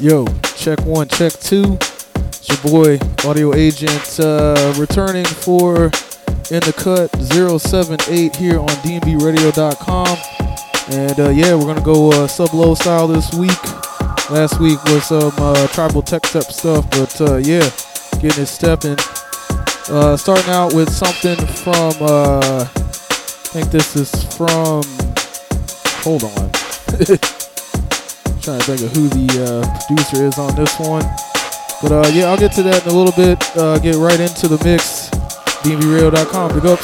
Yo, check one, check two. It's your boy, Audio Agent, uh, returning for In the Cut 078 here on DNBRadio.com. And uh, yeah, we're gonna go uh, sub low style this week. Last week was some uh, tribal tech step stuff, but uh, yeah, getting it stepping. Uh, starting out with something from, uh, I think this is from, hold on. Trying to think of who the uh, producer is on this one. But uh, yeah, I'll get to that in a little bit. Uh, get right into the mix. DNBRadio.com. Big ups.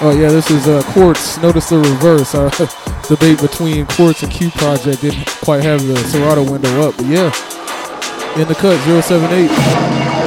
Oh yeah, this is uh, Quartz. Notice the reverse. Our debate between Quartz and Q Project didn't quite have the Serato window up, but yeah, in the cut 078.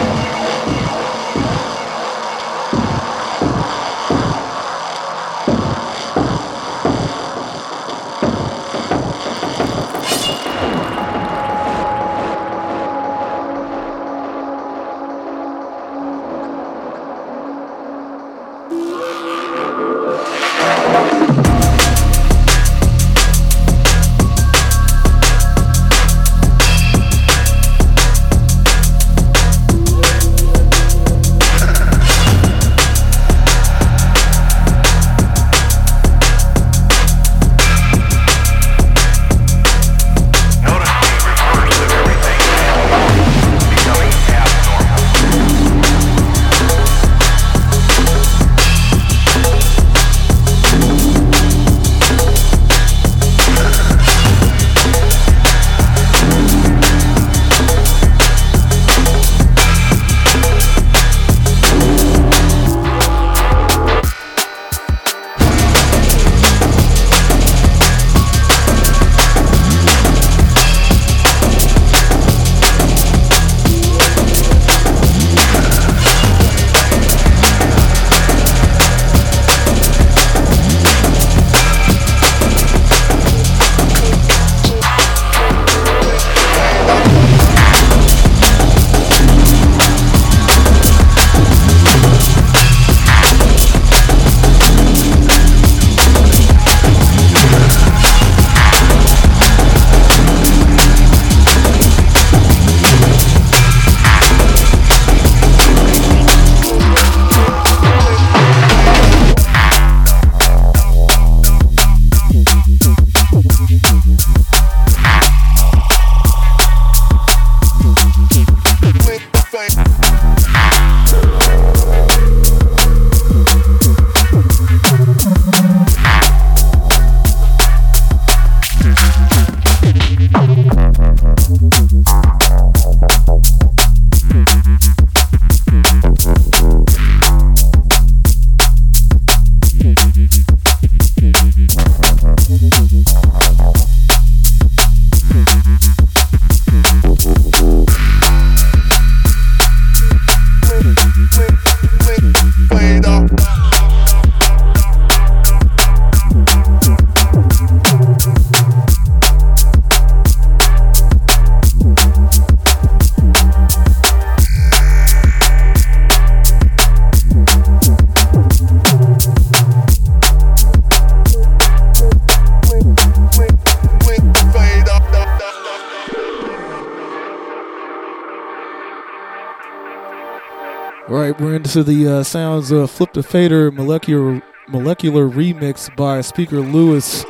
We're into the uh, sounds of Flip the Fader molecular molecular remix by Speaker Louis,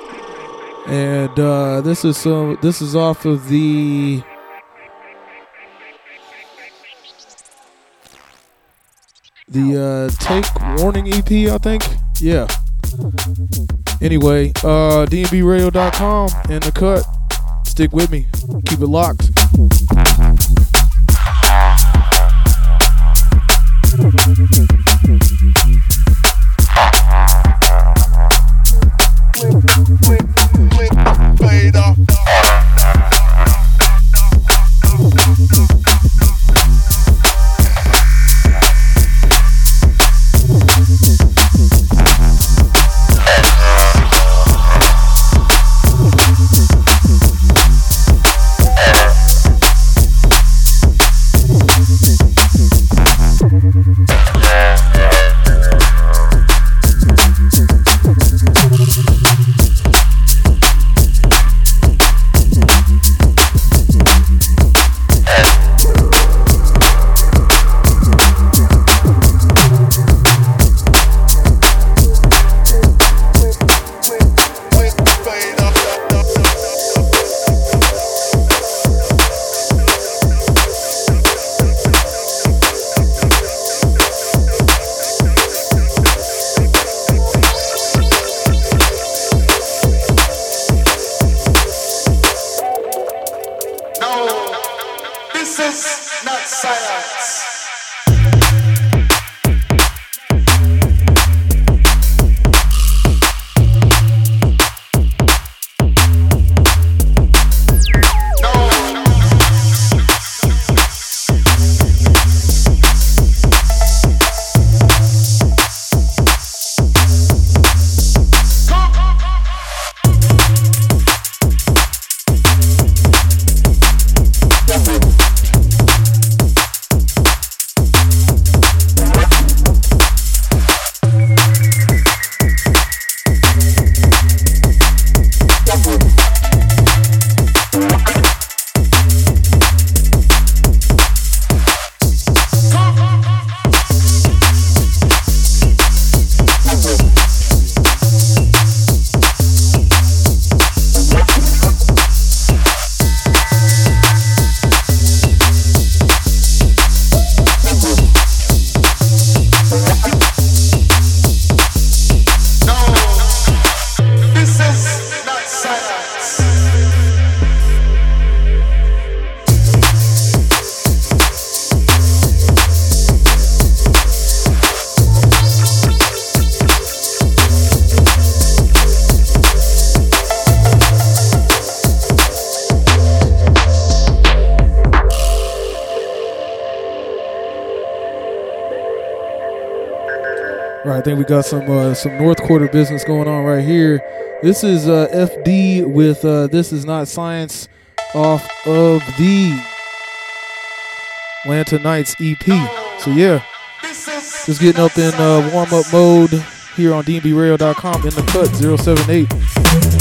and uh, this is uh, this is off of the the uh, Take Warning EP, I think. Yeah. Anyway, uh, DNBRadio.com and the cut. Stick with me. Keep it locked. Thank you. I think we got some uh, some North Quarter business going on right here. This is uh, FD with uh, "This Is Not Science" off of the Atlanta Nights EP. So yeah, just getting up in uh, warm up mode here on DNBRadio.com in the cut 078.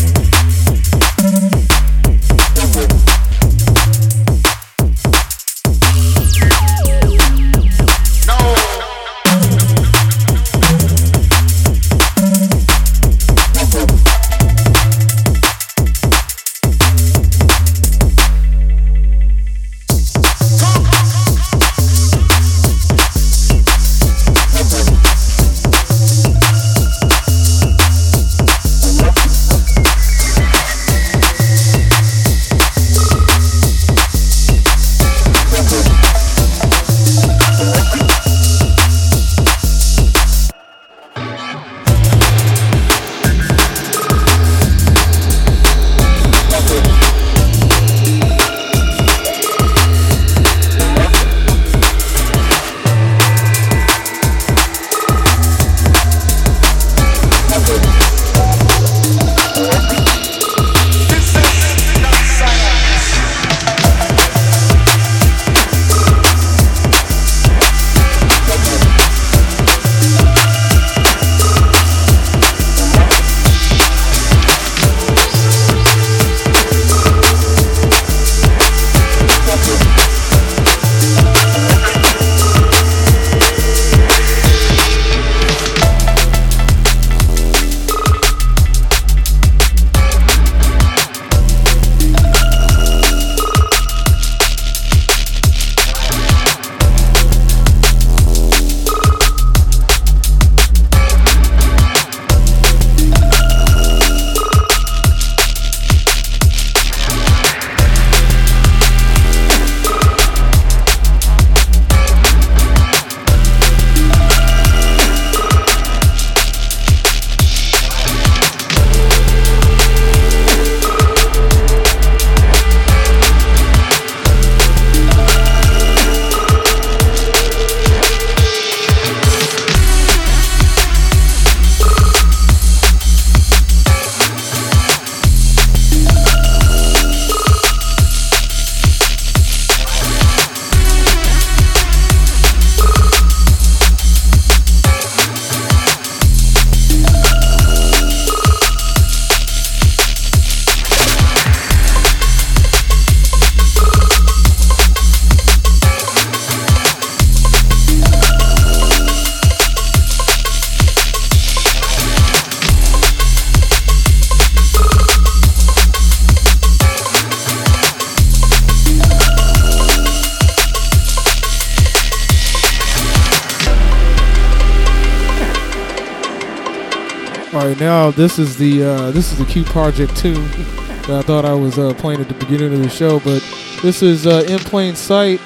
Now this is the uh, this is the Q Project Two that I thought I was uh, playing at the beginning of the show, but this is uh, in plain sight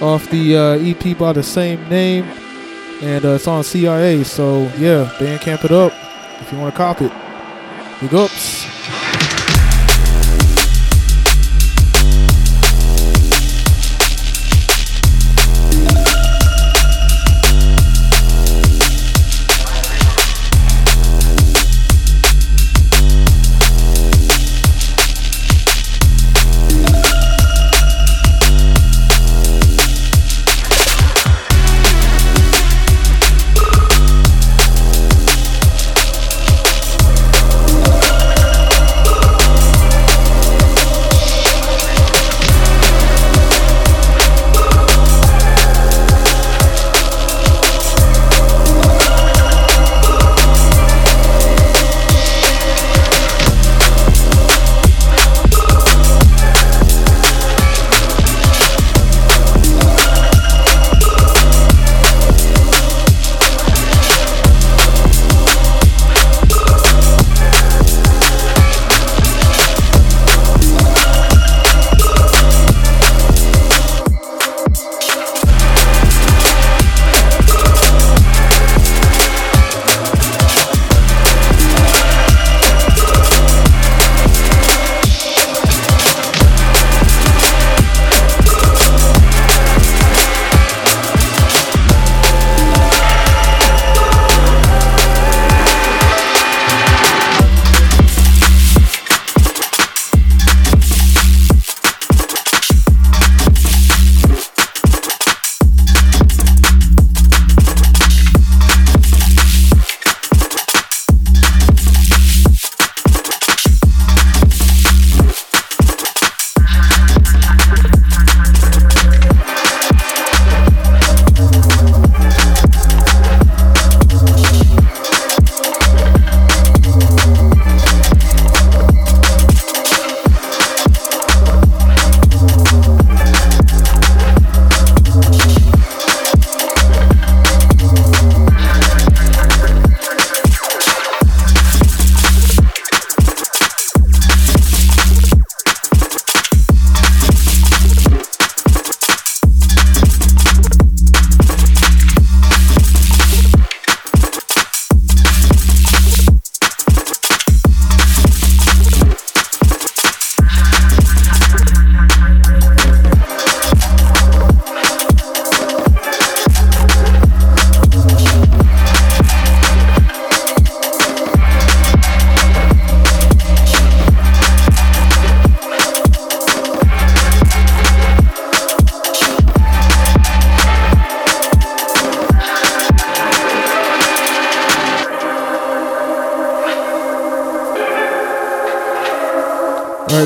off the uh, EP by the same name, and uh, it's on CIA. So yeah, Bandcamp it up if you want to cop it. Big ups.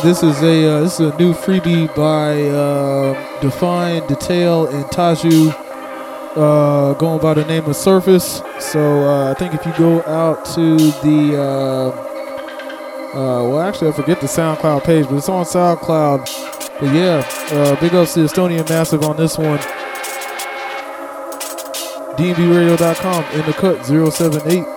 This is a uh, this is a new freebie by uh, Define, Detail, and Taju, uh, going by the name of Surface. So uh, I think if you go out to the uh, uh, well, actually I forget the SoundCloud page, but it's on SoundCloud. But yeah, uh, big ups to Estonian Massive on this one. DNBRadio.com in the cut 078.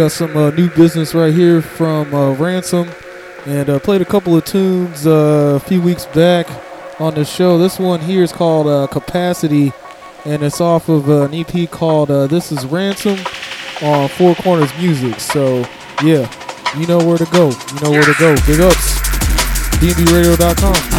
Got some uh, new business right here from uh, Ransom, and uh, played a couple of tunes uh, a few weeks back on the show. This one here is called uh, Capacity, and it's off of uh, an EP called This Is Ransom on Four Corners Music. So, yeah, you know where to go. You know where to go. Big ups. DNBRadio.com.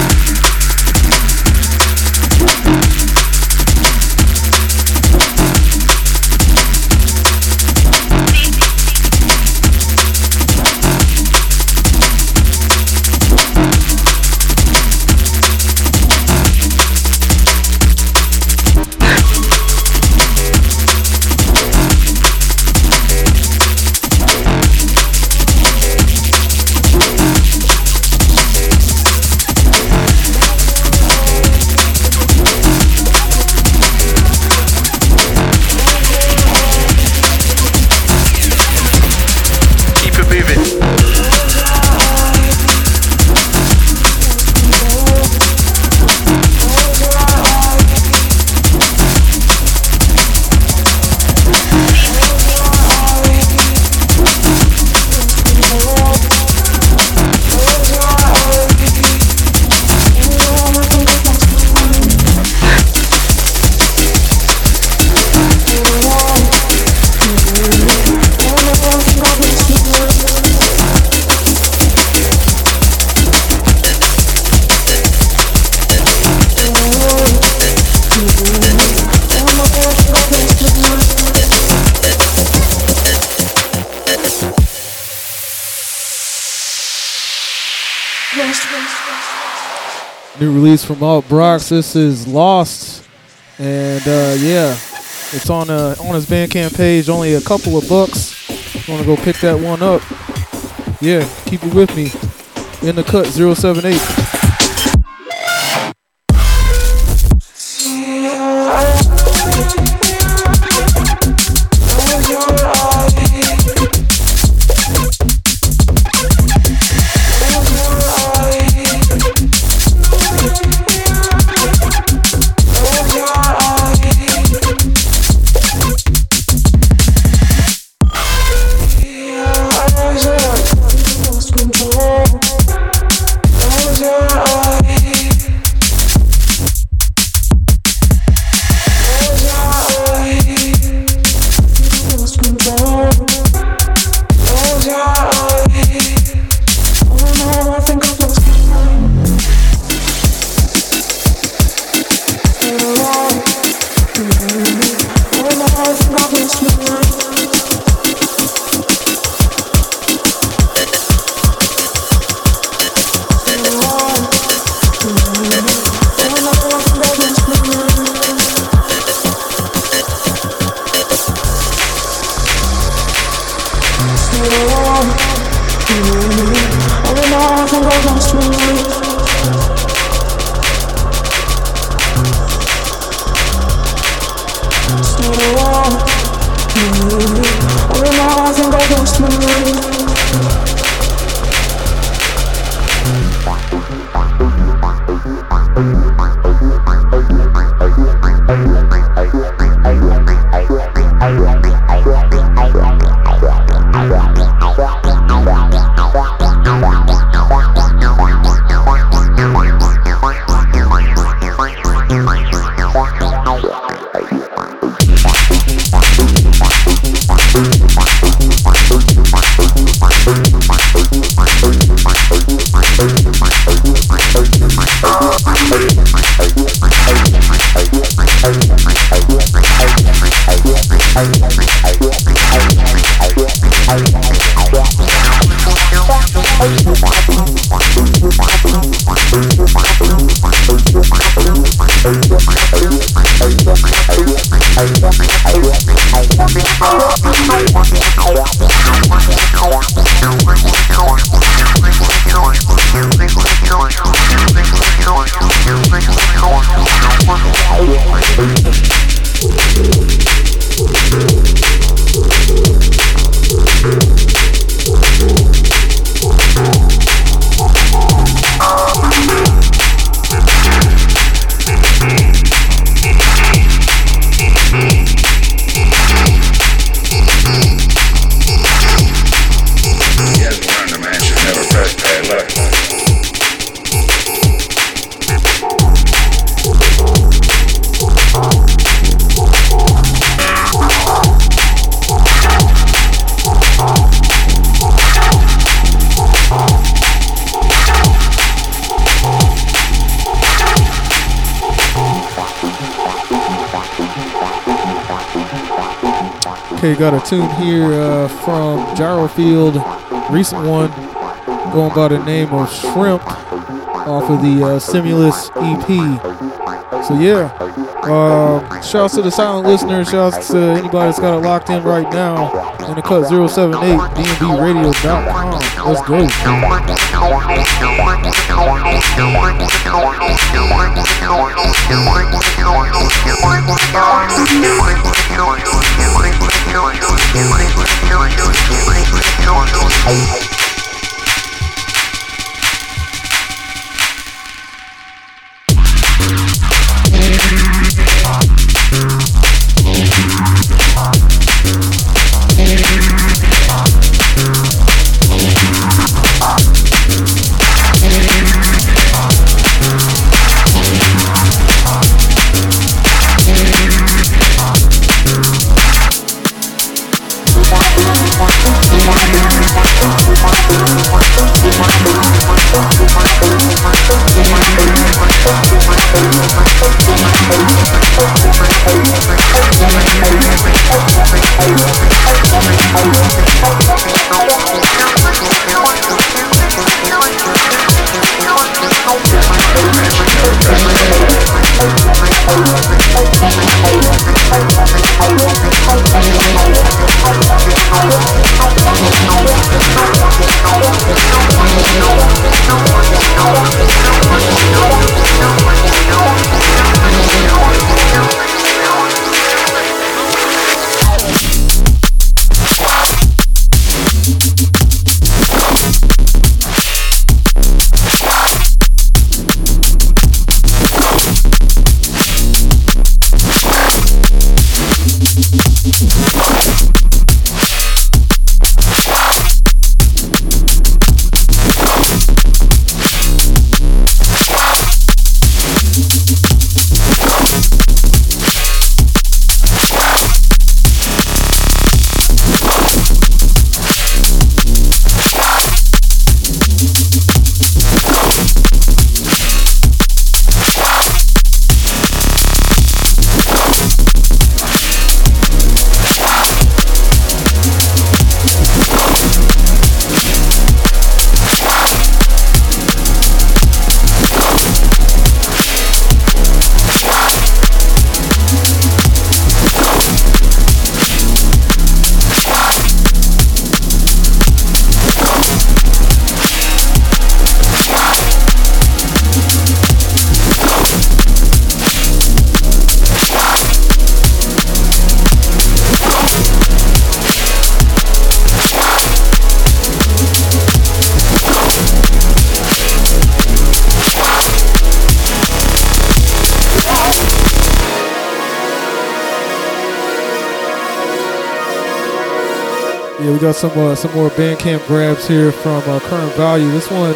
Release Brox. This is Lost, and uh, yeah, it's on uh, on his Bandcamp page. Only a couple of bucks. Want to go pick that one up? Yeah, keep it with me. In the cut 078. Okay, got a tune here uh, from Gyrofield, recent one, going by the name of Shrimp, off of the uh, Stimulus EP. So yeah, uh, shouts to the silent listeners, shouts to anybody that's got it locked in right now in the cut 078 dnbradio.com. Let's go. Hey. Got some uh, some more Bandcamp grabs here from uh, Current Value. This one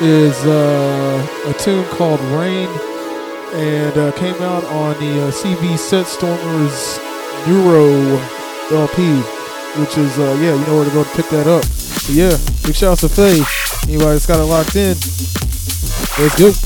is uh, a tune called Rain and uh, came out on the uh, CV Set Stormers Neuro LP, which is uh, yeah, you know where to go to pick that up. But yeah, big shout out to Faye. Anybody that's got it locked in, let's go.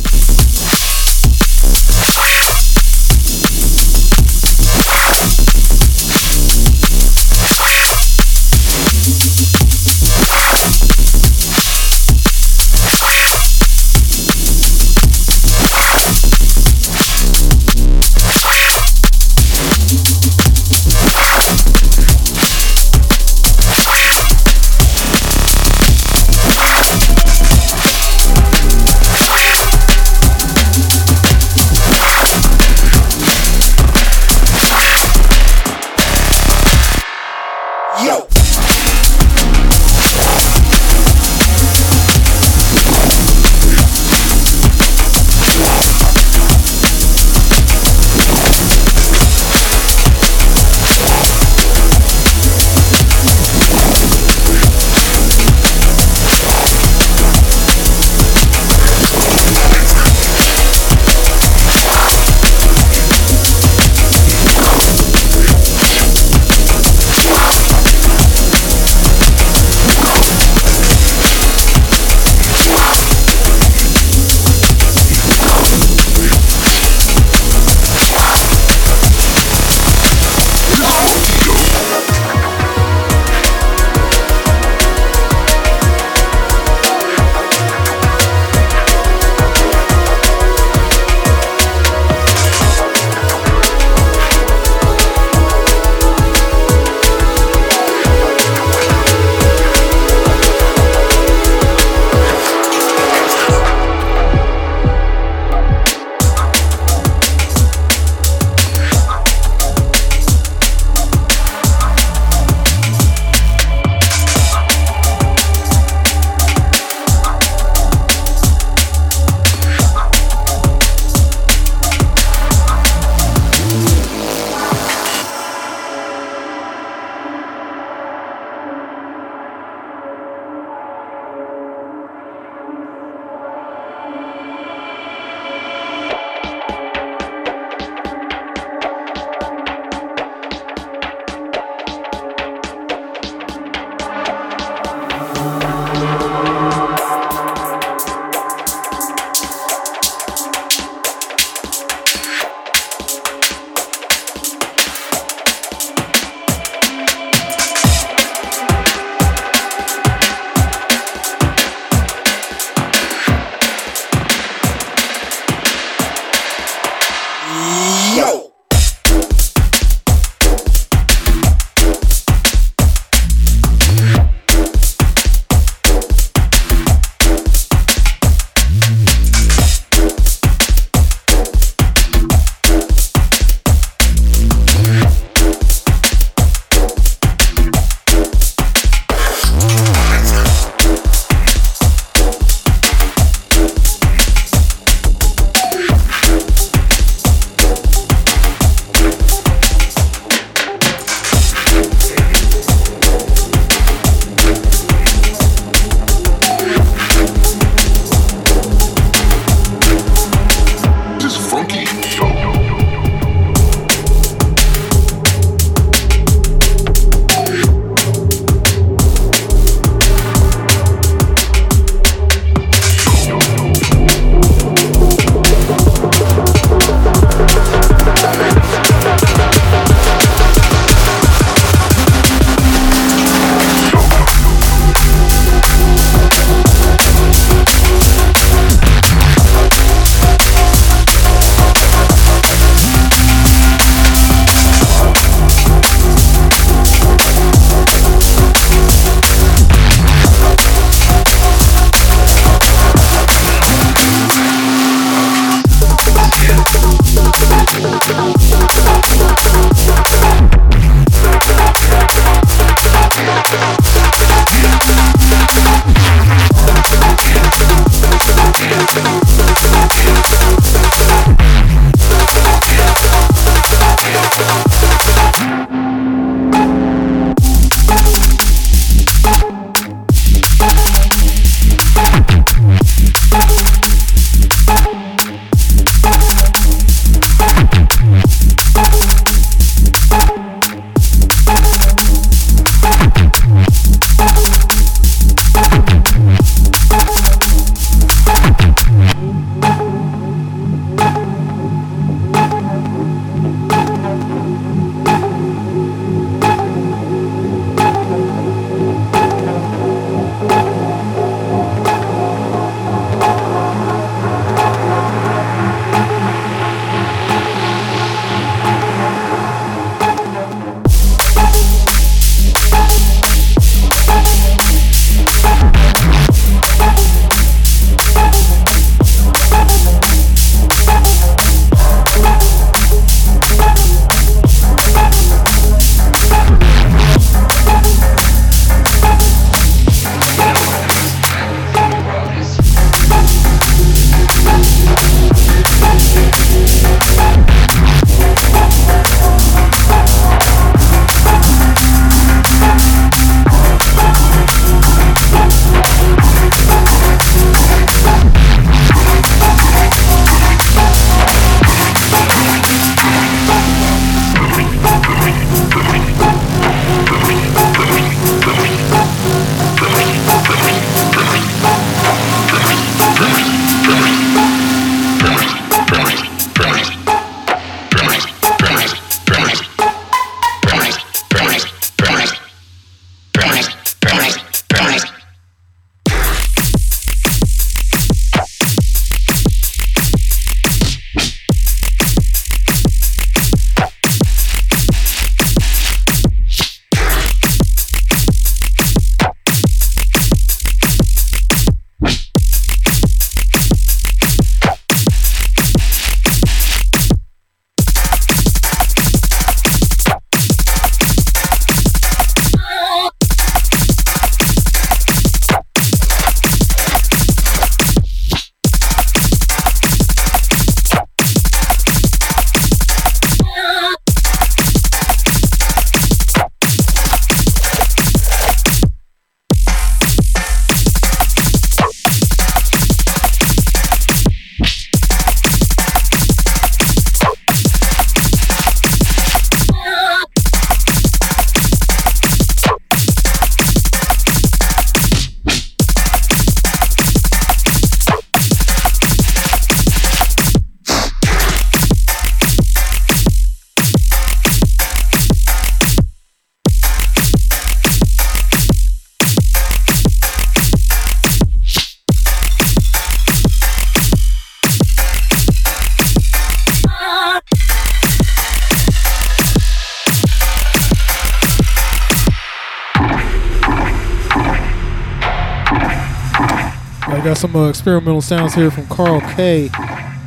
Experimental sounds here from Karl K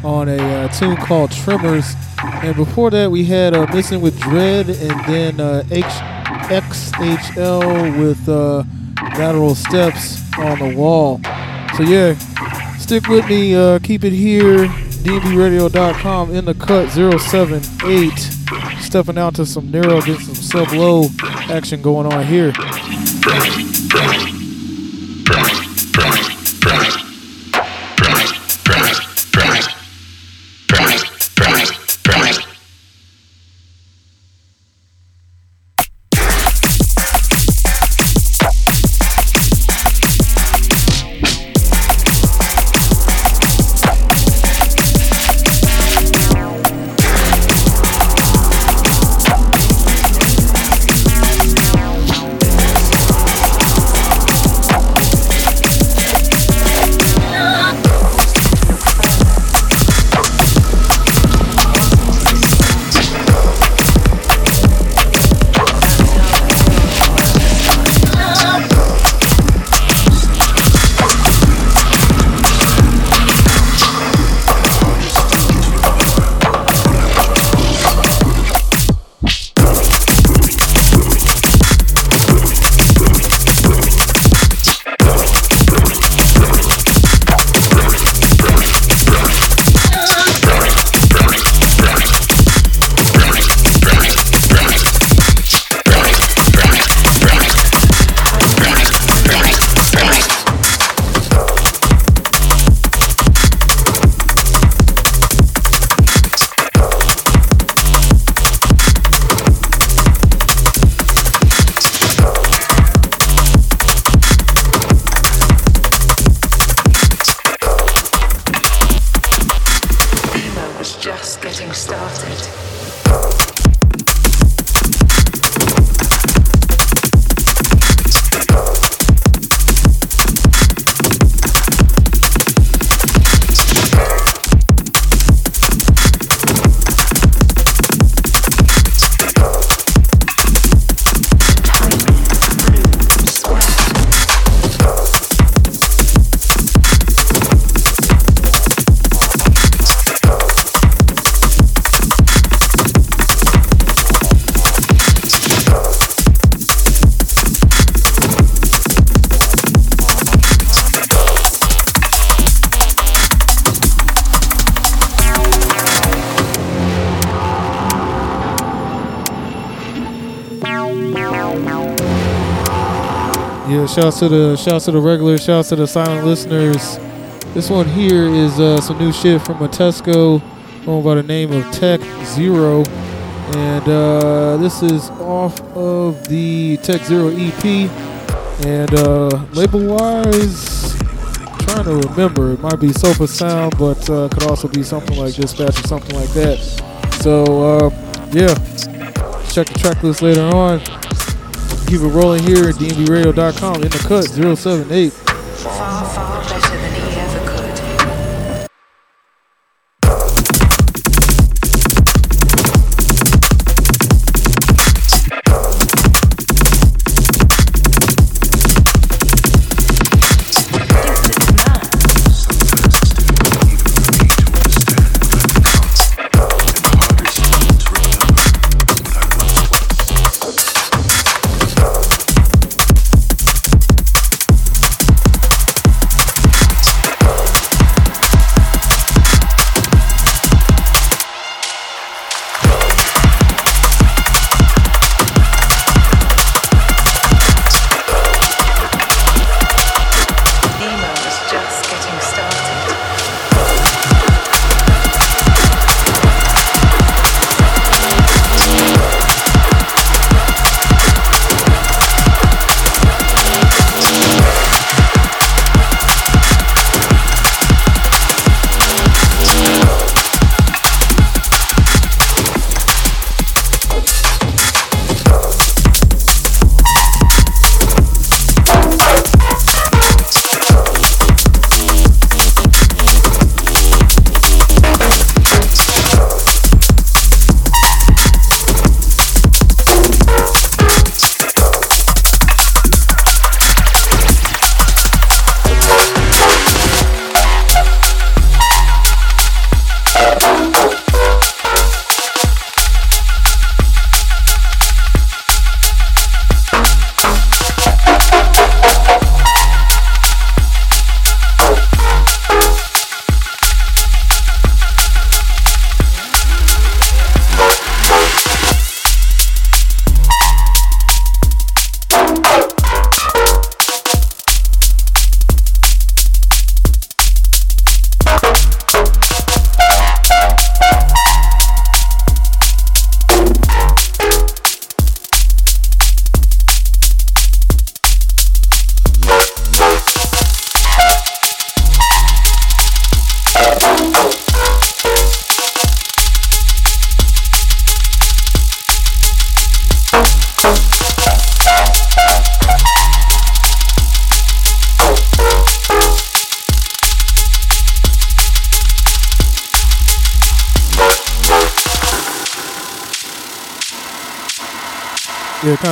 on a uh, tune called Tremors. And before that, we had uh, Missin with Dread and then uh, H- XHL with uh, Lateral Steps on the Wall. So, yeah, stick with me. Uh, keep it here. DBRadio.com in the cut 078. Stepping out to some narrow, getting some sub low action going on here. Shouts to the shouts to the regular. shouts to the silent listeners. This one here is uh, some new shit from Montesco, going by the name of Tech Zero, and uh, this is off of the Tech Zero EP. And uh, label wise, trying to remember, it might be Sofa Sound, but uh, could also be something like Dispatch or something like that. So uh, yeah, check the track list later on keep it rolling here at dnbradio.com in the cut 078.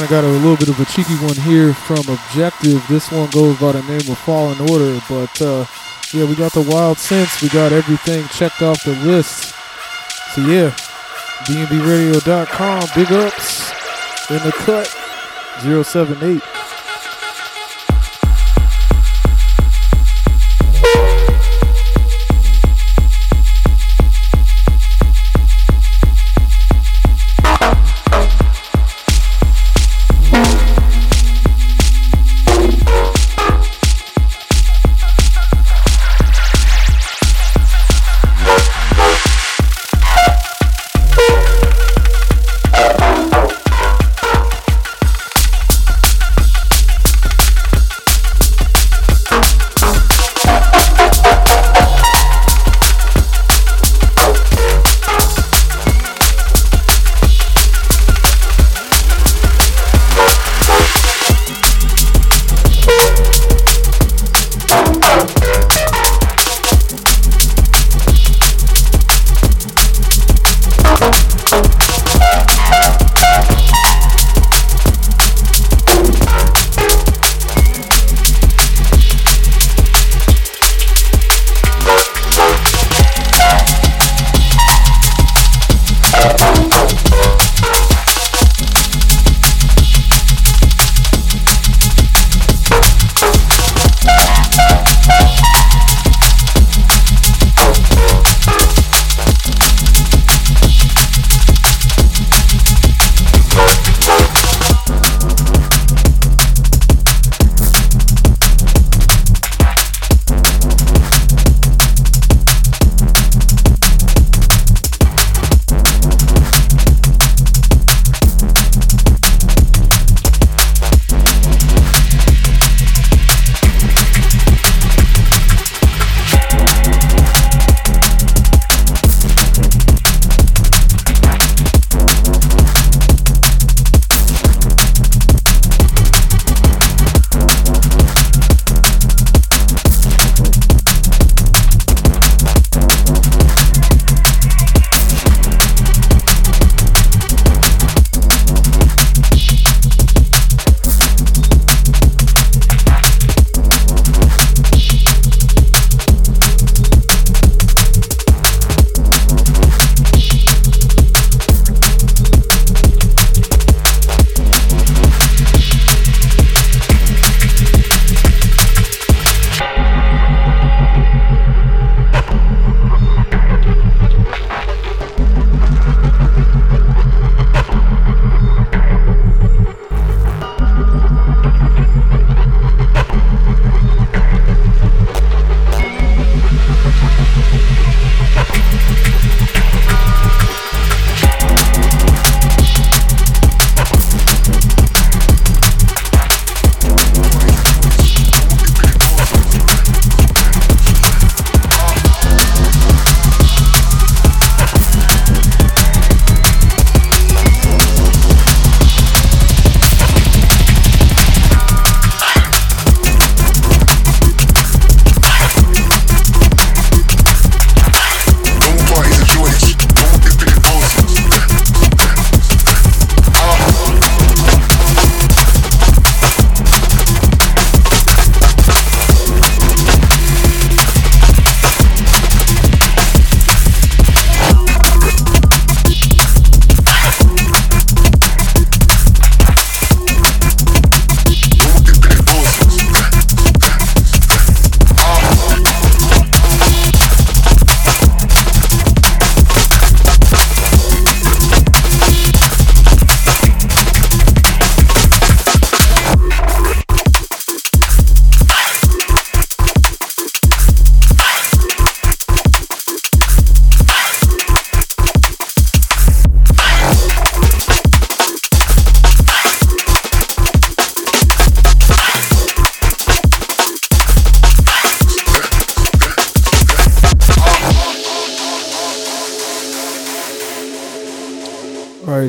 Got a little bit of a cheeky one here from Objective. This one goes by the name of Fallen Order, but uh, yeah, we got the Wild Sense. We got everything checked off the list. So yeah, dnbradio.com. Big ups in the cut 078.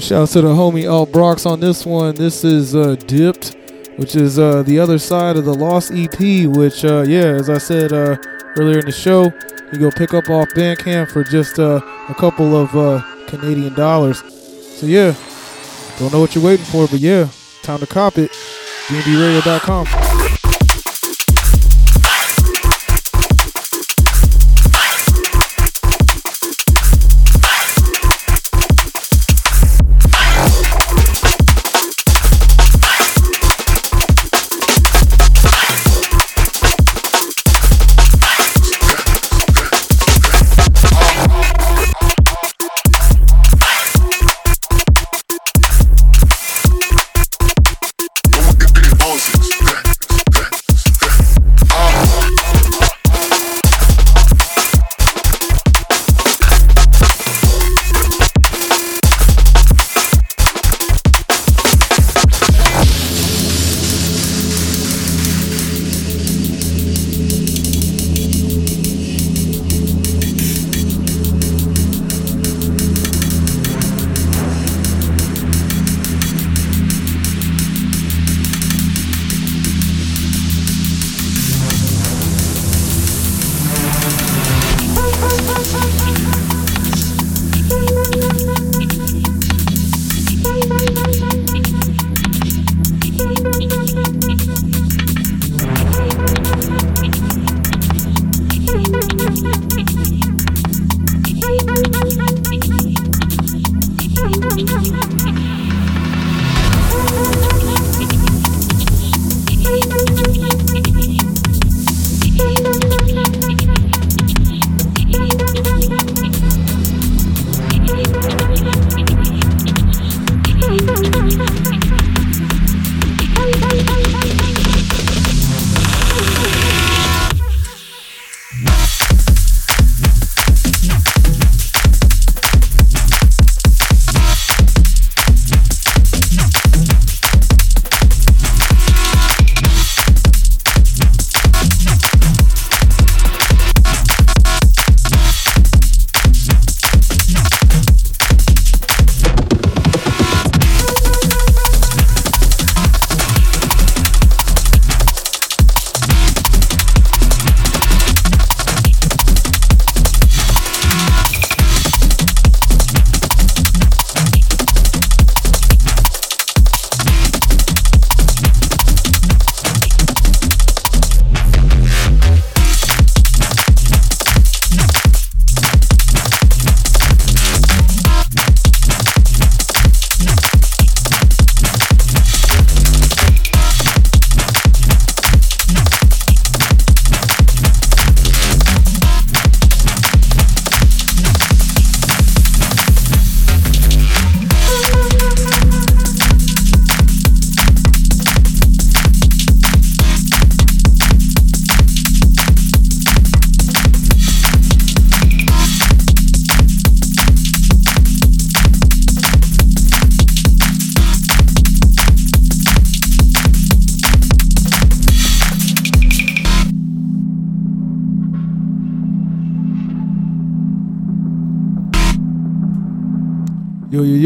Shout out to the homie AltBraKz on this one. This is uh, Dipped, which is uh, the other side of the Lost EP, which, uh, yeah, as I said uh, earlier in the show, you go pick up off Bandcamp for just uh, a couple of uh, Canadian dollars. So, yeah, Don't know what you're waiting for, but yeah, time to cop it. DNBRadio.com.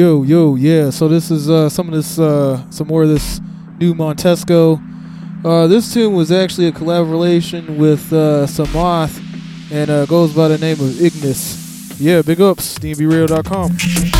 Yo, yo, yeah. So this is uh, some of this, uh, some more of this new Montesco. Uh, this tune was actually a collaboration with uh, Samath and uh, goes by the name of Ignis. Yeah, big ups, DNBRadio.com.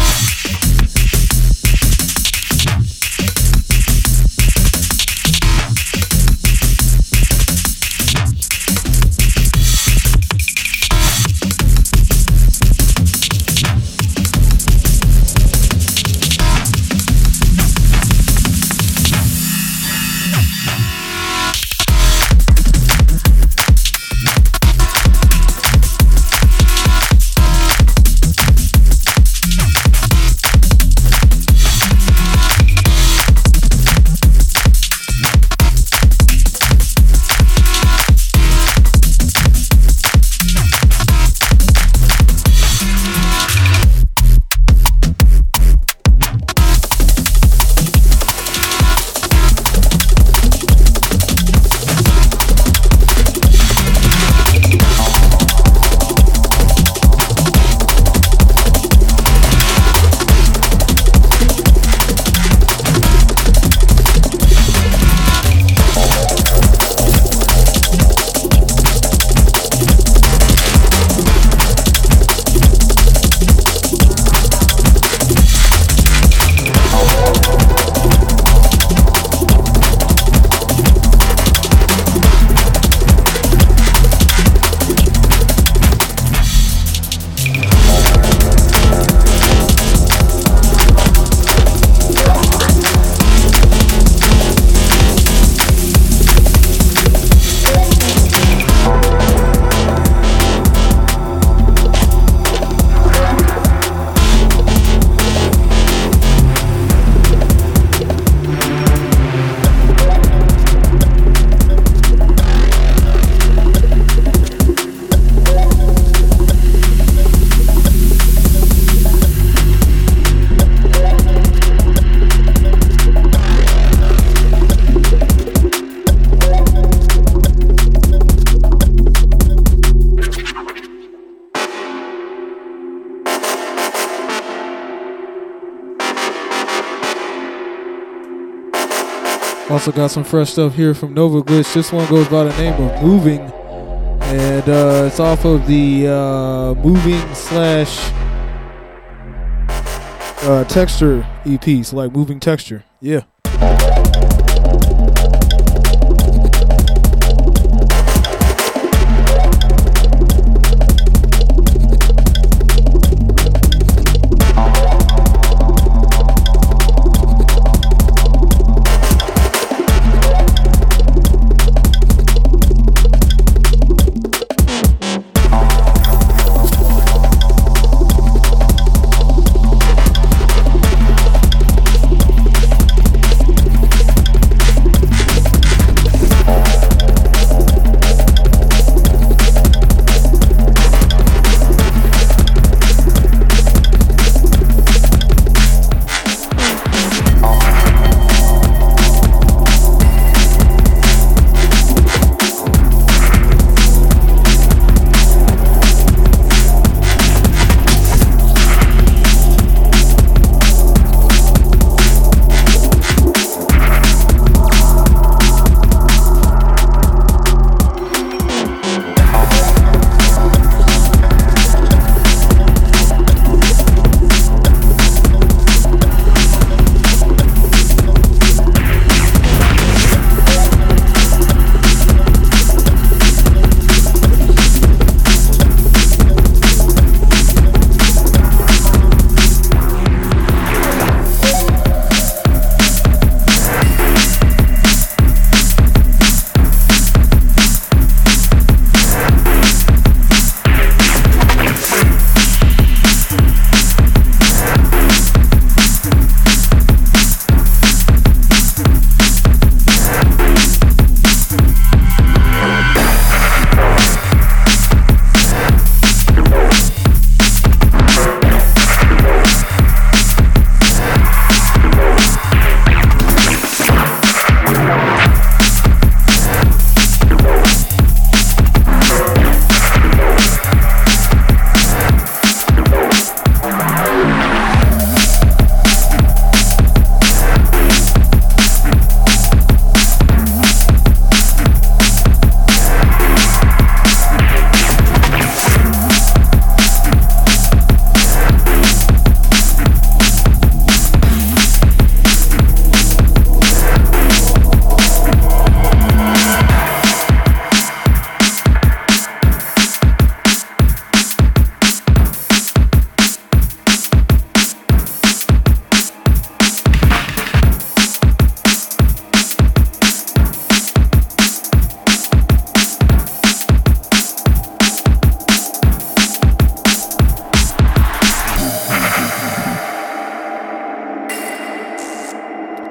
Also got some fresh stuff here from Novaglitch. This one goes by the name of Moving, and uh, it's off of the uh, Moving slash uh, Texture EP. So like Moving Texture. Yeah.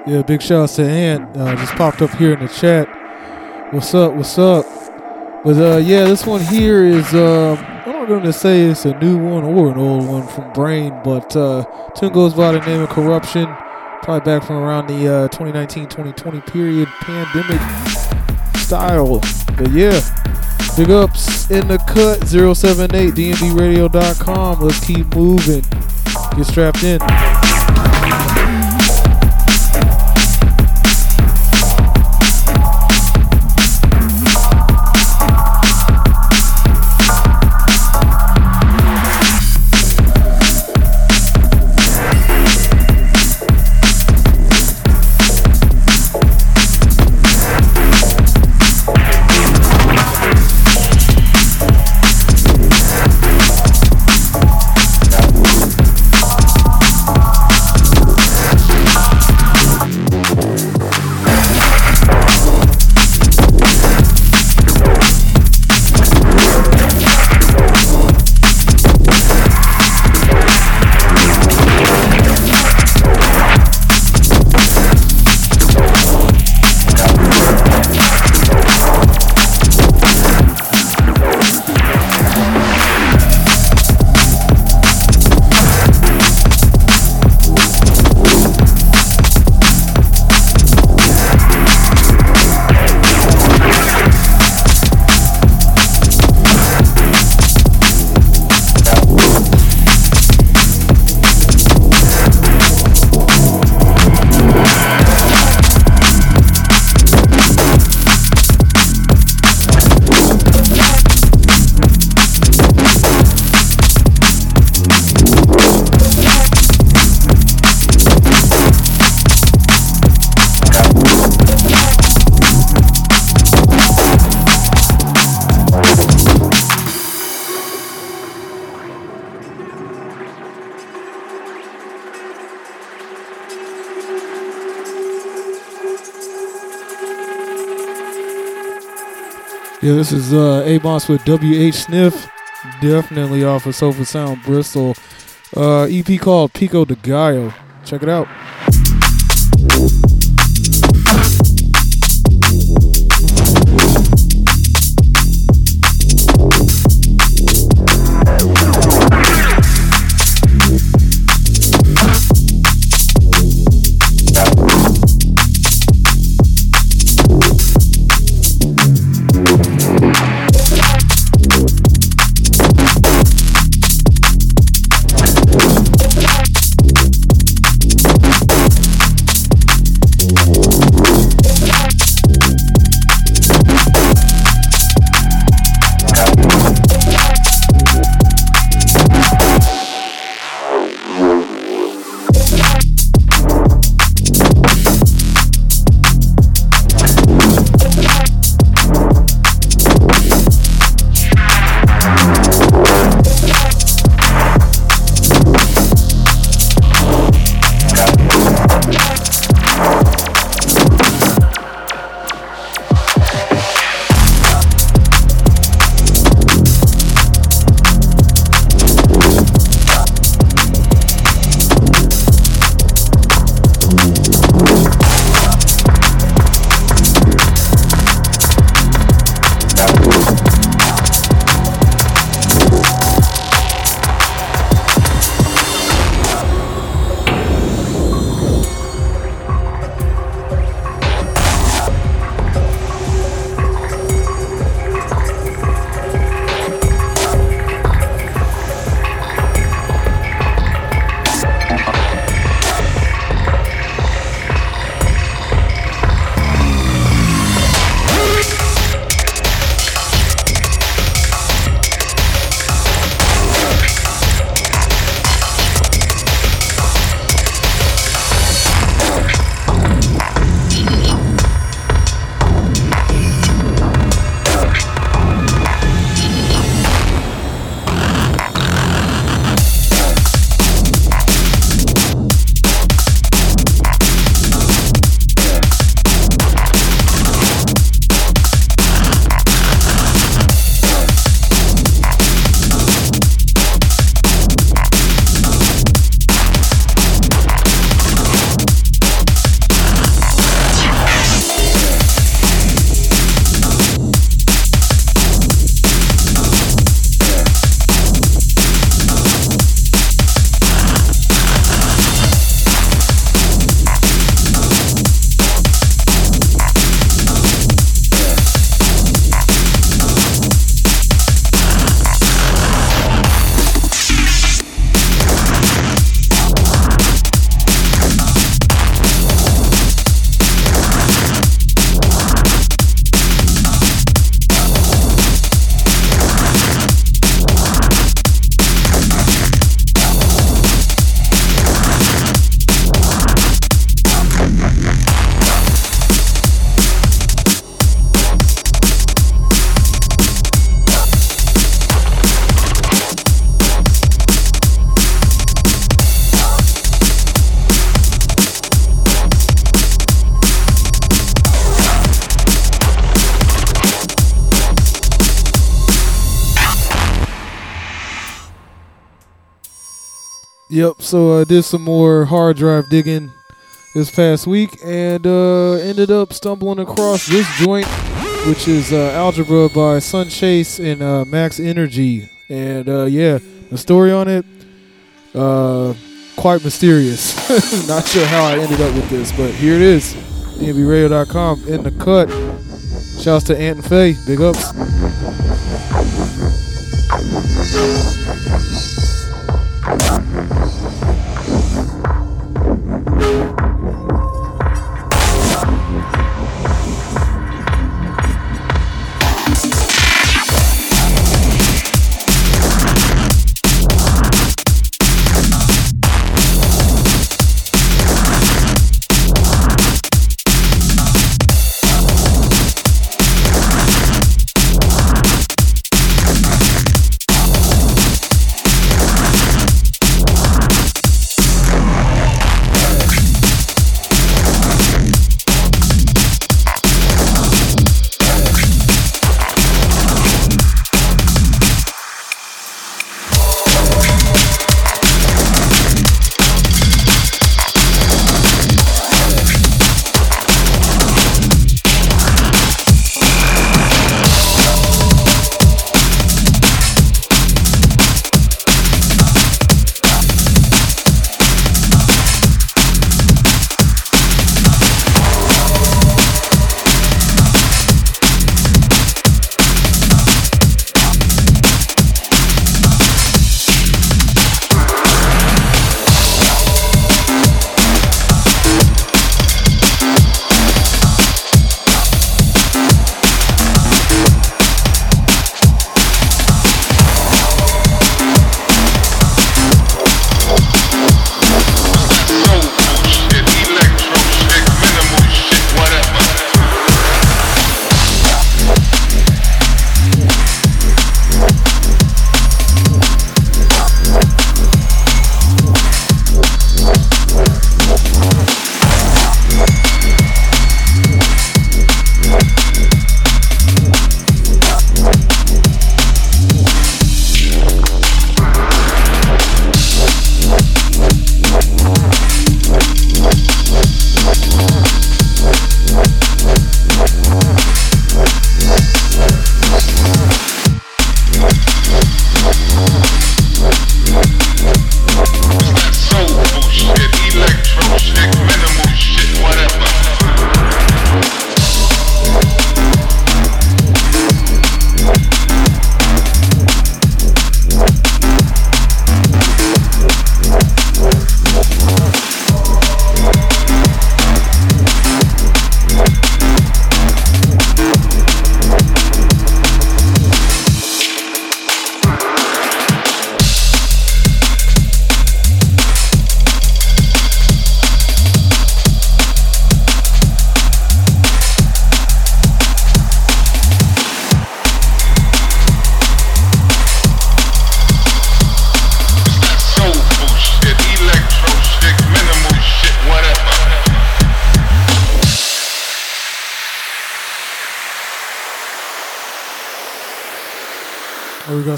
Big shout out to Ant. Uh, just popped up here in the chat. What's up? What's up? But uh, yeah, this one here is I'm not going to say it's a new one or an old one from Brain, but uh, tune goes by the name of Corruption. Probably back from around the 2019-2020 uh, period, pandemic style. But yeah, big ups in the cut 078 dnbradio.com. Let's keep moving. Get strapped in. This is uh, Amoss with WH Sniff. Definitely off of Sofa Sound Bristol. Uh, EP called Pico de Gallo. Check it out. Yep. So I did some more hard drive digging this past week and uh, ended up stumbling across this joint, which is uh, Algebra by Sunchase and uh, Max NRG. And uh, yeah, the story on it, uh, quite mysterious. Not sure how I ended up with this, but here it is. DNBRadio.com in the cut. Shouts to Ant and Faye. Big ups.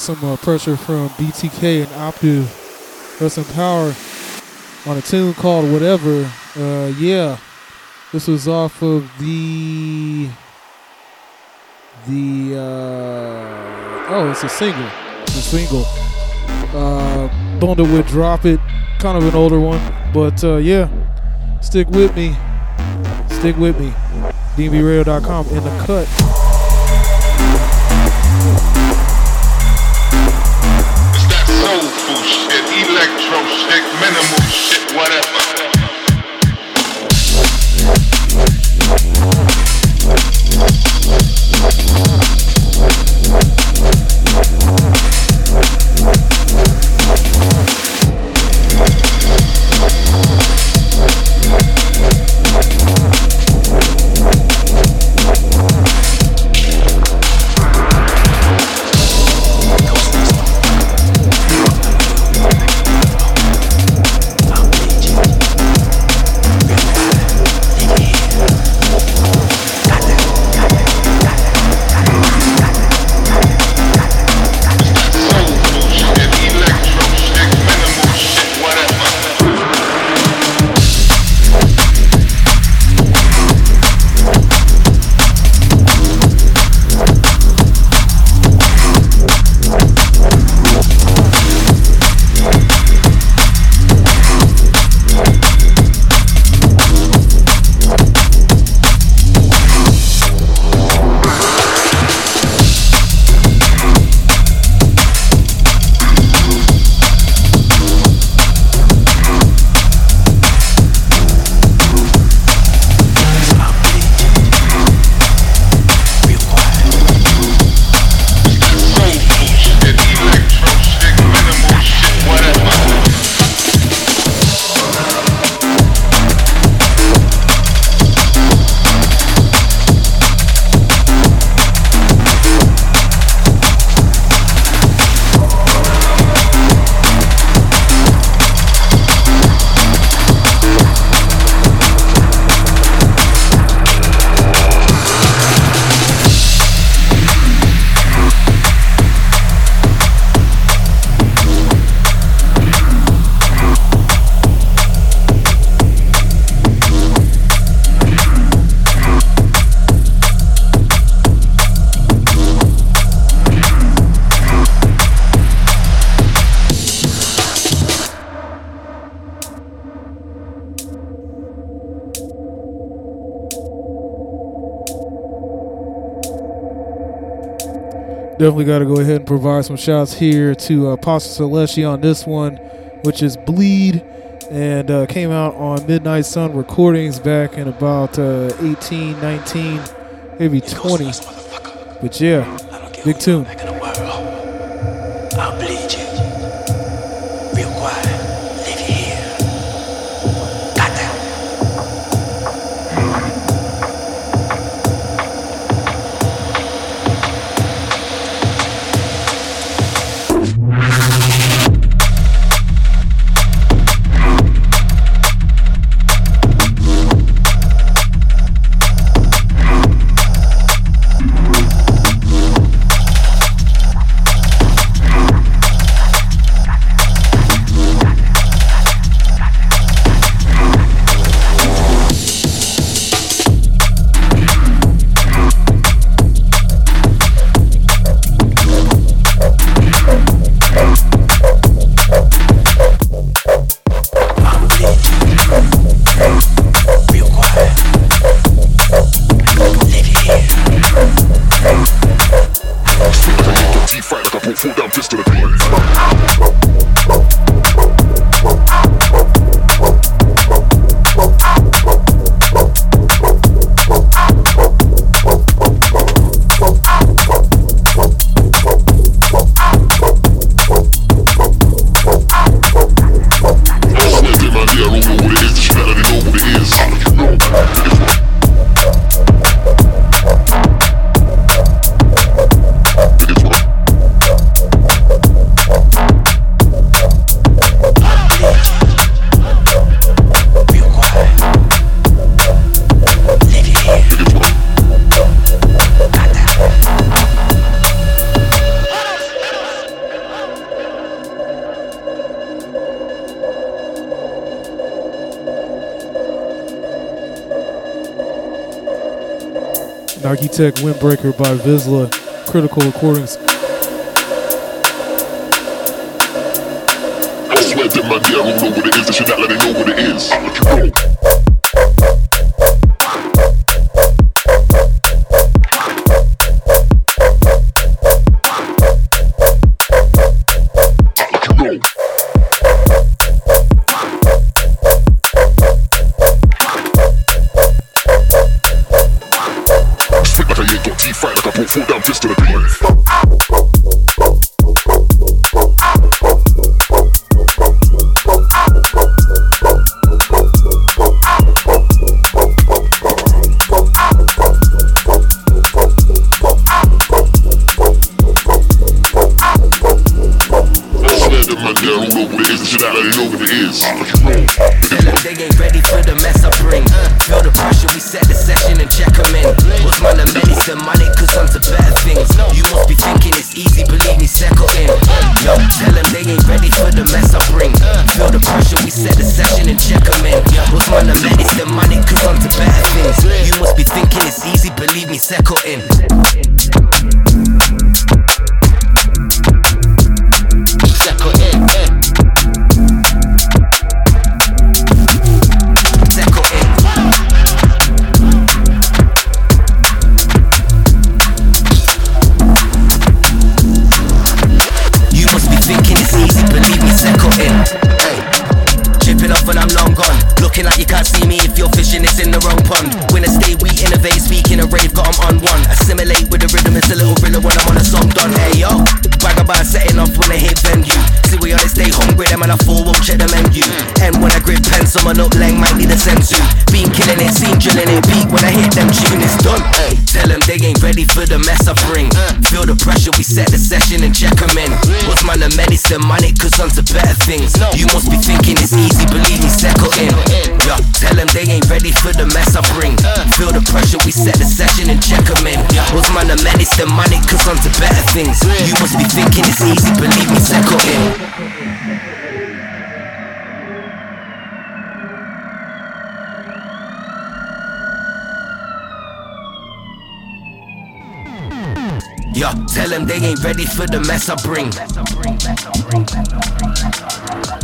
Some uh, pressure from BTK and Optiv. Got some power on a tune called Whatever. Uh, yeah, this was off of the the uh, oh, it's a single. It's a single. Uh, bundled with Drop It, kind of an older one, but uh, yeah, stick with me. Stick with me. DNBRadio.com in the cut. Definitely got to go ahead and provide some shouts here to uh, Pascha Solecci on this one, which is Bleed, and uh, came out on Midnight Sun Recordings back in about uh, 18, 19, maybe 20. But yeah, big tune. Tech Windbreaker by Visla, Critical Recordings. Looking like you can't see me if you're fishing, it's in the wrong pond. stay we innovate, speaking a rave, got I'm on one. Assimilate with the rhythm, it's a little thriller when I'm on a song done. Hey yo, brag about setting off when I hit venue. See, we honest, stay hungry, them and I four won't check the menu. And when I grip pen, someone up lang might need a sensu. Been killing it, seen drilling it, beat when I hit them tune, it's done. Hey. Tell them they ain't ready for the mess I bring. Feel the pressure, we set the session and check them in the medicine, man, it could on to better things. You must be thinking it's easy, believe me, settle in. Yeah, tell them they ain't ready for the mess I bring. Feel the pressure, we set the session and check them in. Was man the medicine, man, it could on to better things. You must be thinking it's easy, believe me, settle in. ya. Tell them they ain't ready for the mess I bring.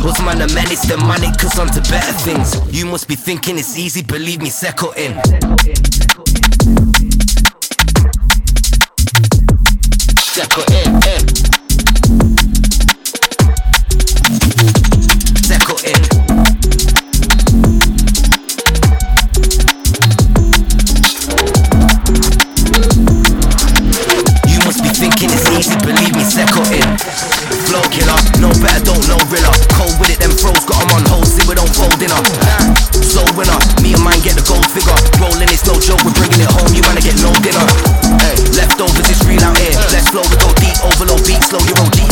Usman the man is the money, cause onto better things. You must be thinking it's easy, believe me, settle in. Settle in. Level beat, slow your OG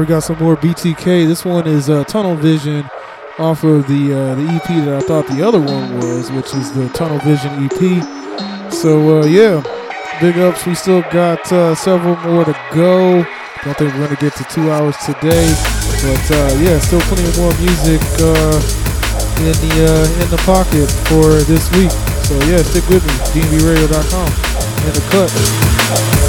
we got some more BTK. This one is uh, Tunnel Vision off of the uh, the EP that I thought the other one was, which is the Tunnel Vision EP. So uh, yeah, big ups. We still got uh, several more to go. Don't think we're gonna get to two hours today, but uh, yeah, still plenty of more music uh, in the uh, in the pocket for this week. So yeah, stick with me. DNBRadio.com in the cut.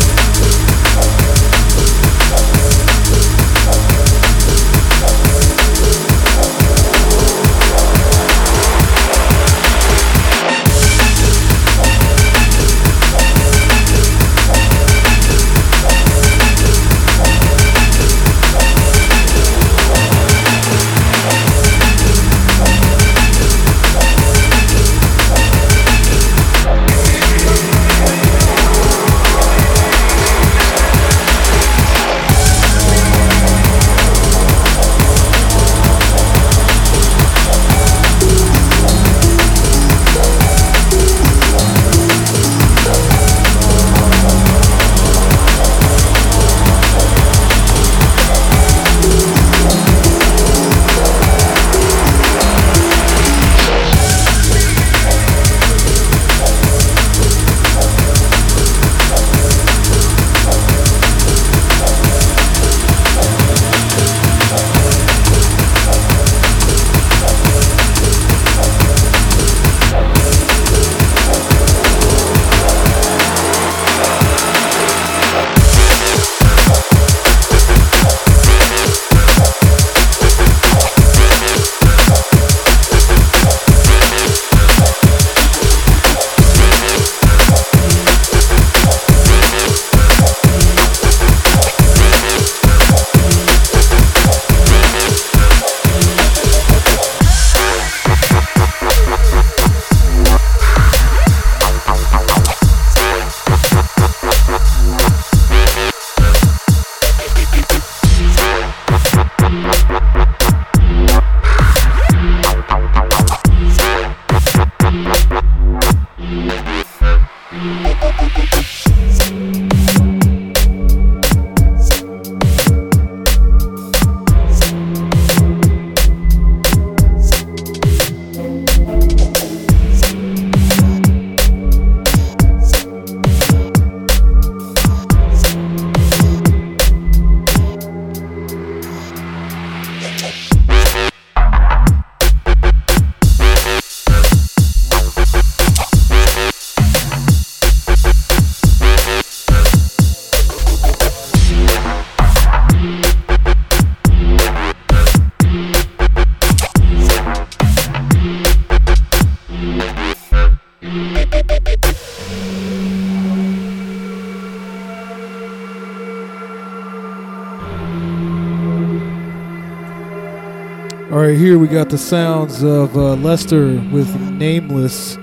Here we got the sounds of uh, LeStR with Nameless,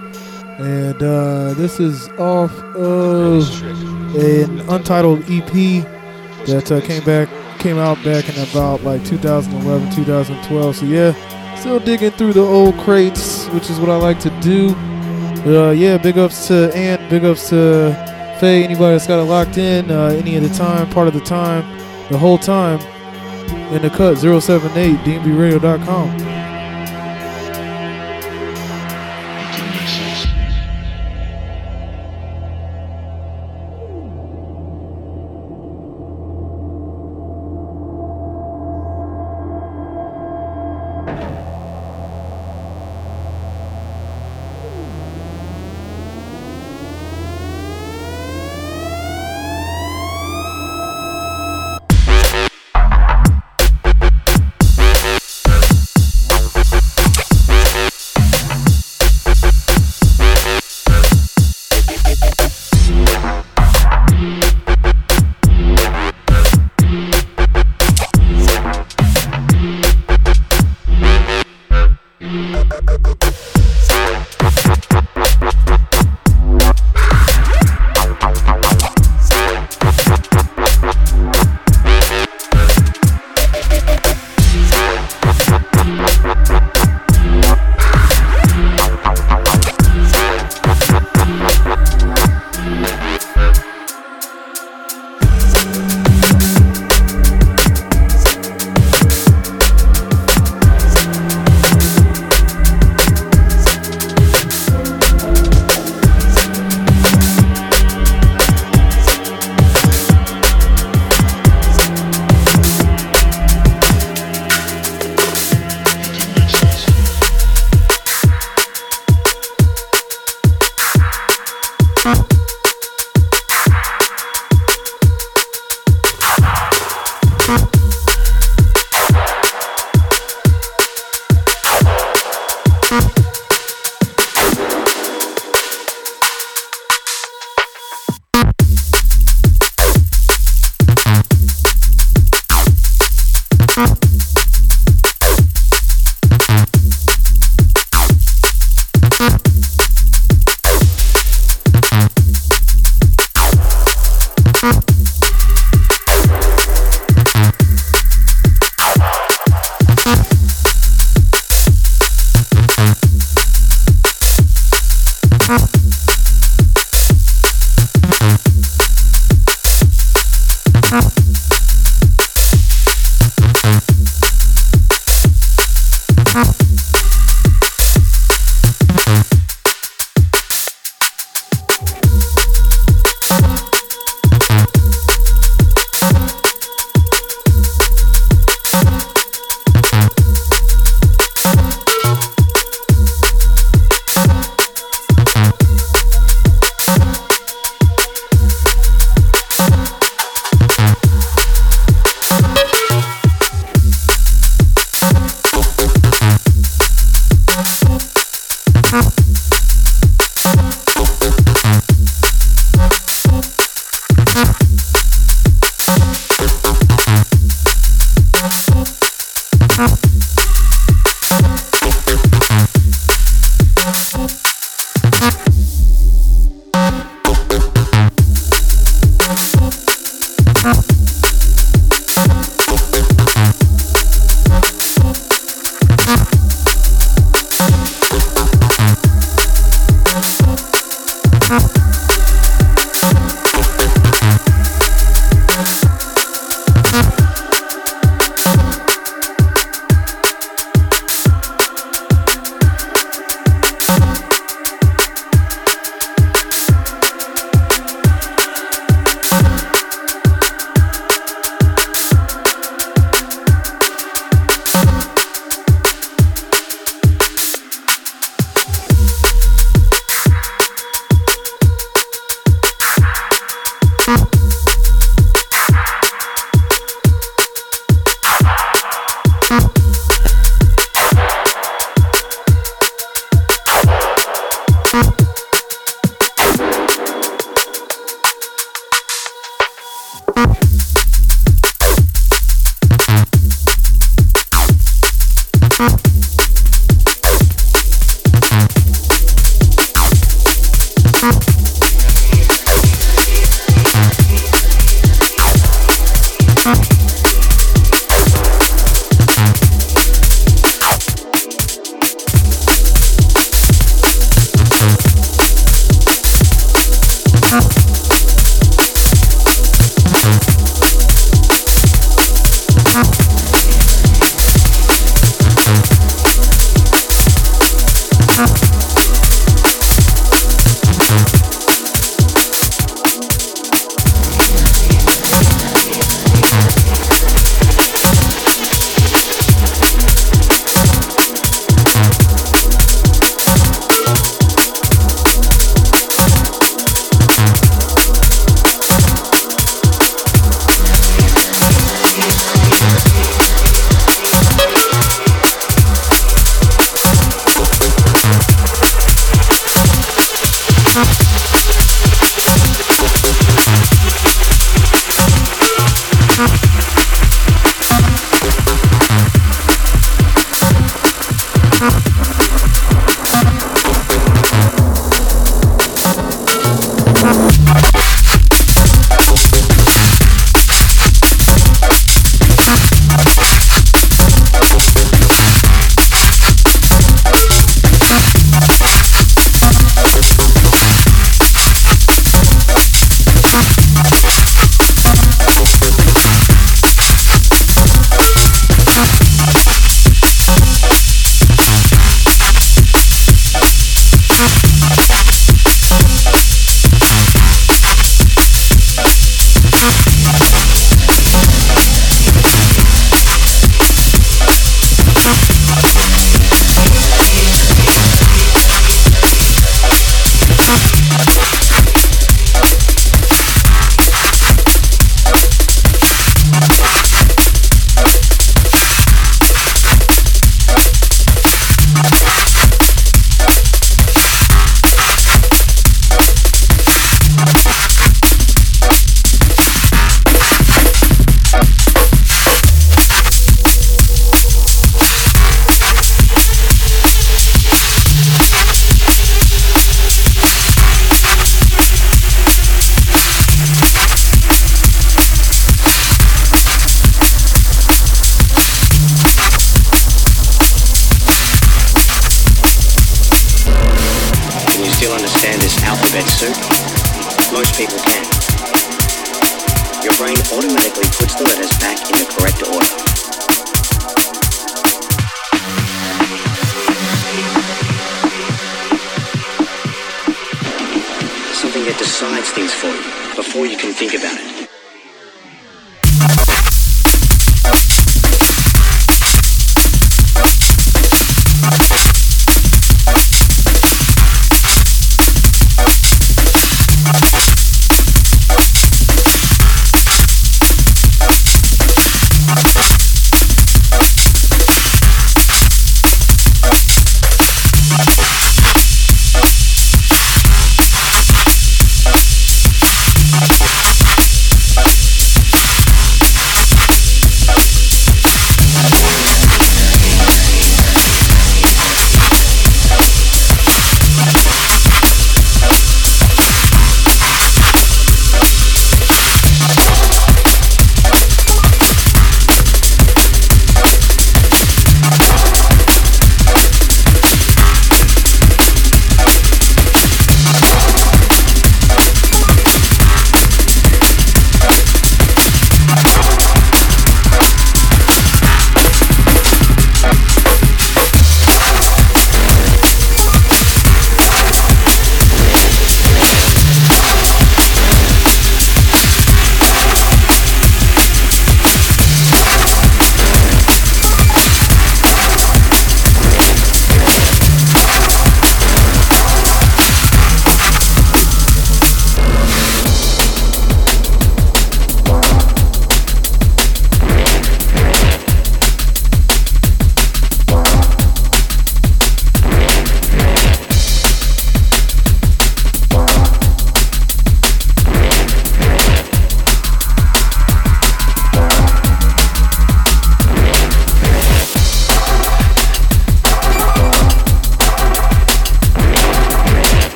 and uh, this is off of an untitled EP that uh, came back came out back in about like 2011, 2012. So yeah, still digging through the old crates, which is what I like to do. Uh, yeah, big ups to Ant, big ups to Faye, anybody that's got it locked in, uh, any of the time, part of the time, the whole time in the cut 078 dnbradio.com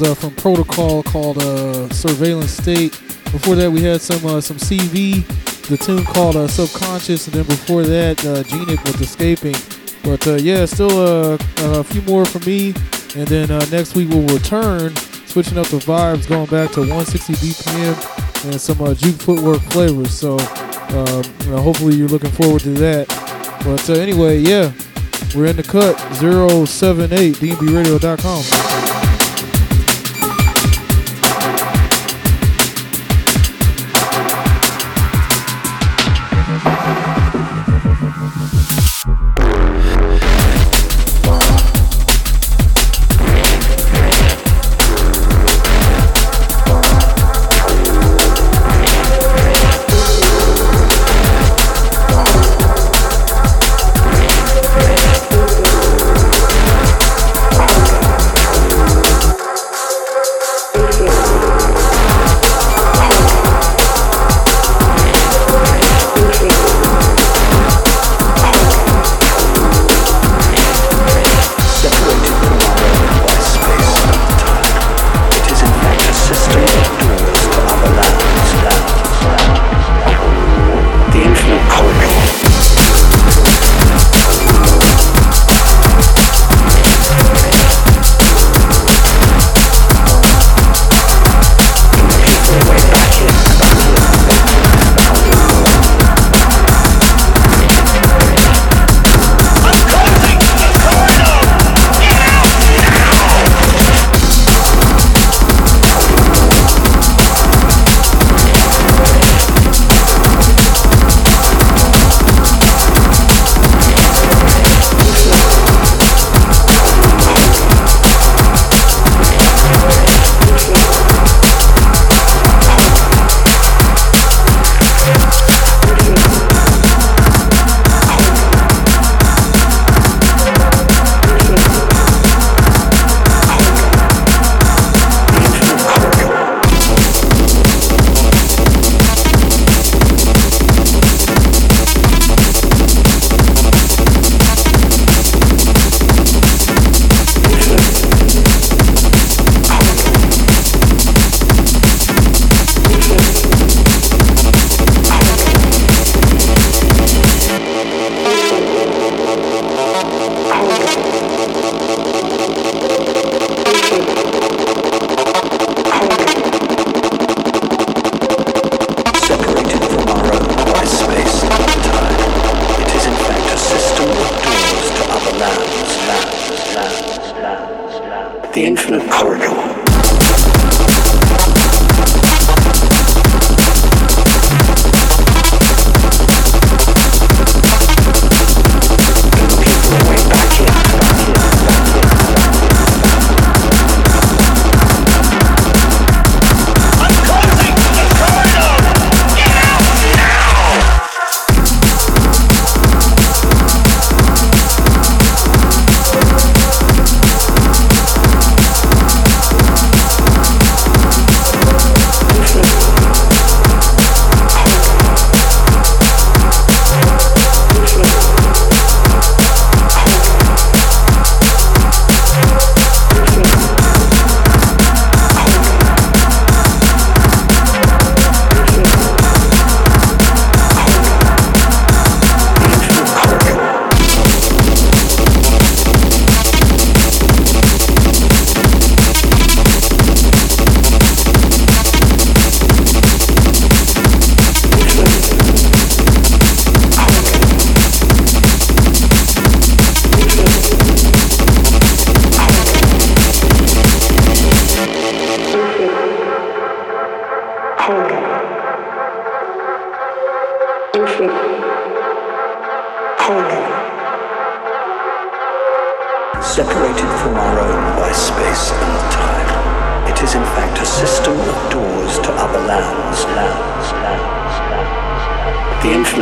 is uh, from PRTCL called uh, Surveillance State. Before that, we had some uh, some CV, the tune called uh, Subconscious, and then before that, uh, Genic with Escaping. But uh, yeah, still uh, a few more for me, and then uh, next week we'll return, switching up the vibes, going back to 160 BPM and some uh, juke footwork flavors. So um, you know, hopefully you're looking forward to that. But anyway, yeah, we're in the cut 078 dnbradio.com.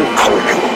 lands. The infinite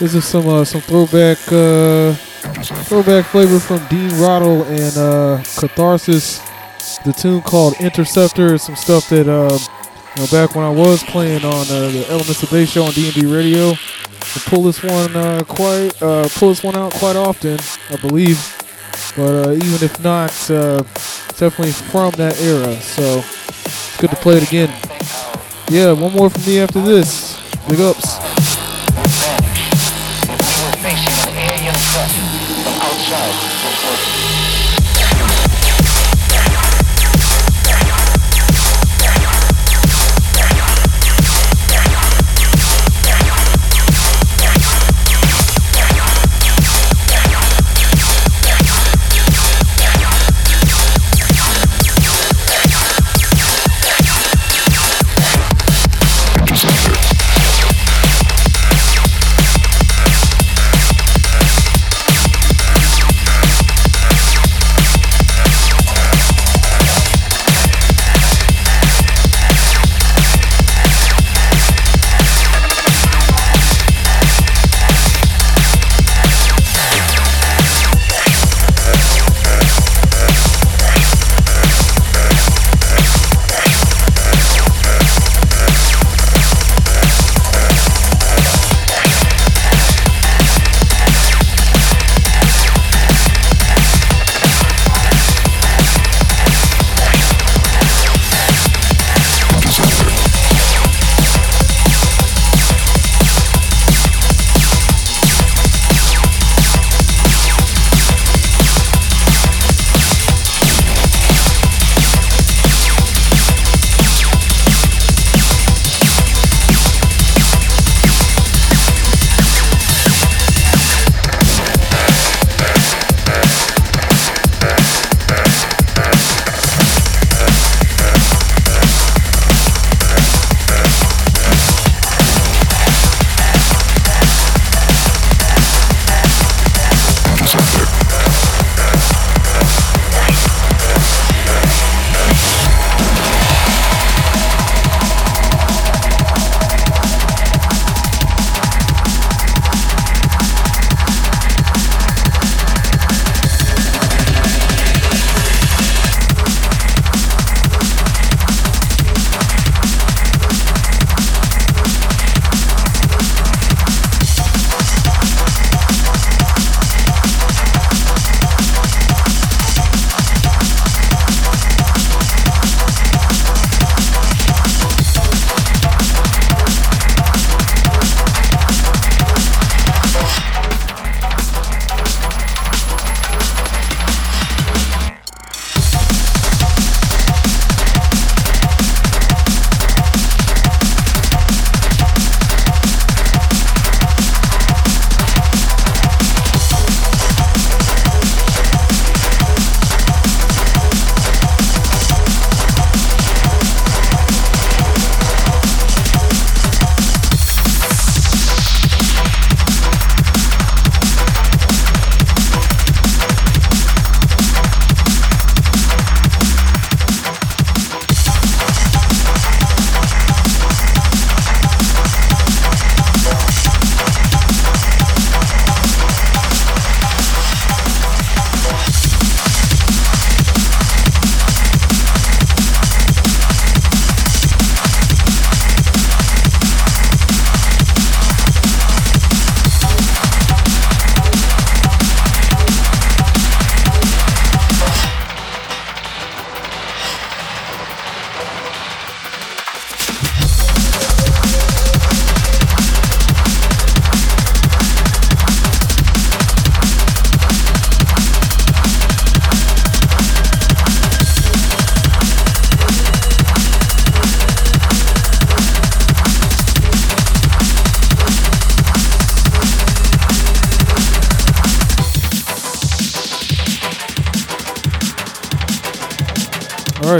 this is some uh, some throwback uh, throwback flavor from Dean Rodell and uh, Katharsys. The tune called Interceptor. Some stuff that um, you know, back when I was playing on uh, the Elements of Bass show on DnB Radio. I pull this one uh, quite uh, pull this one out quite often, I believe. But even if not, definitely from that era. So it's good to play it again. Yeah, one more from me after this. Big ups. From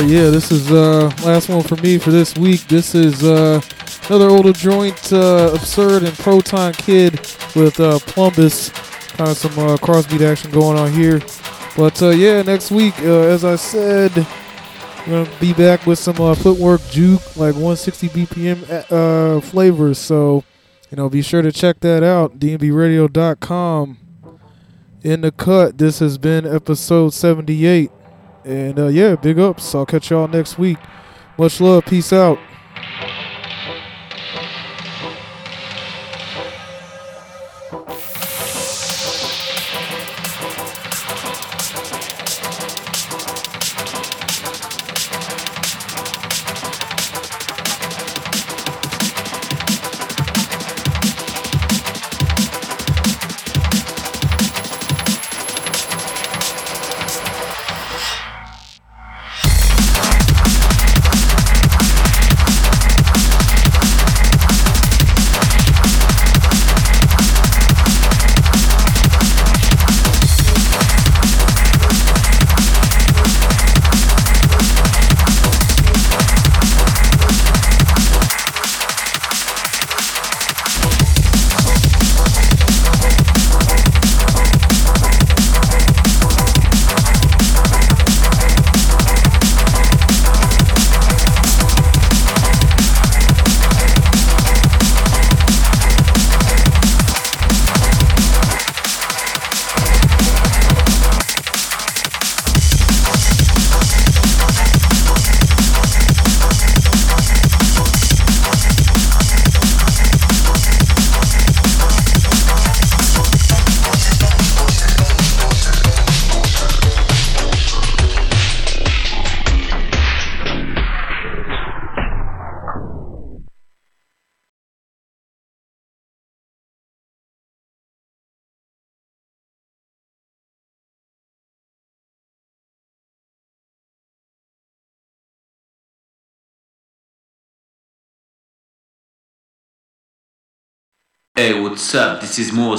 right, yeah, this is uh last one for me for this week. This is uh another older joint, uh, absurd and proton kid with uh Plumbus. Kind of some uh, crossbeat action going on here. But uh, yeah, next week, uh, as I said, we're gonna be back with some uh, footwork juke, like 160 BPM uh, flavors. So you know, be sure to check that out. DNBRadio.com. In the cut. This has been episode 78. And uh, yeah, big ups. I'll catch y'all next week. Much love. Peace out. What's up? This is Mo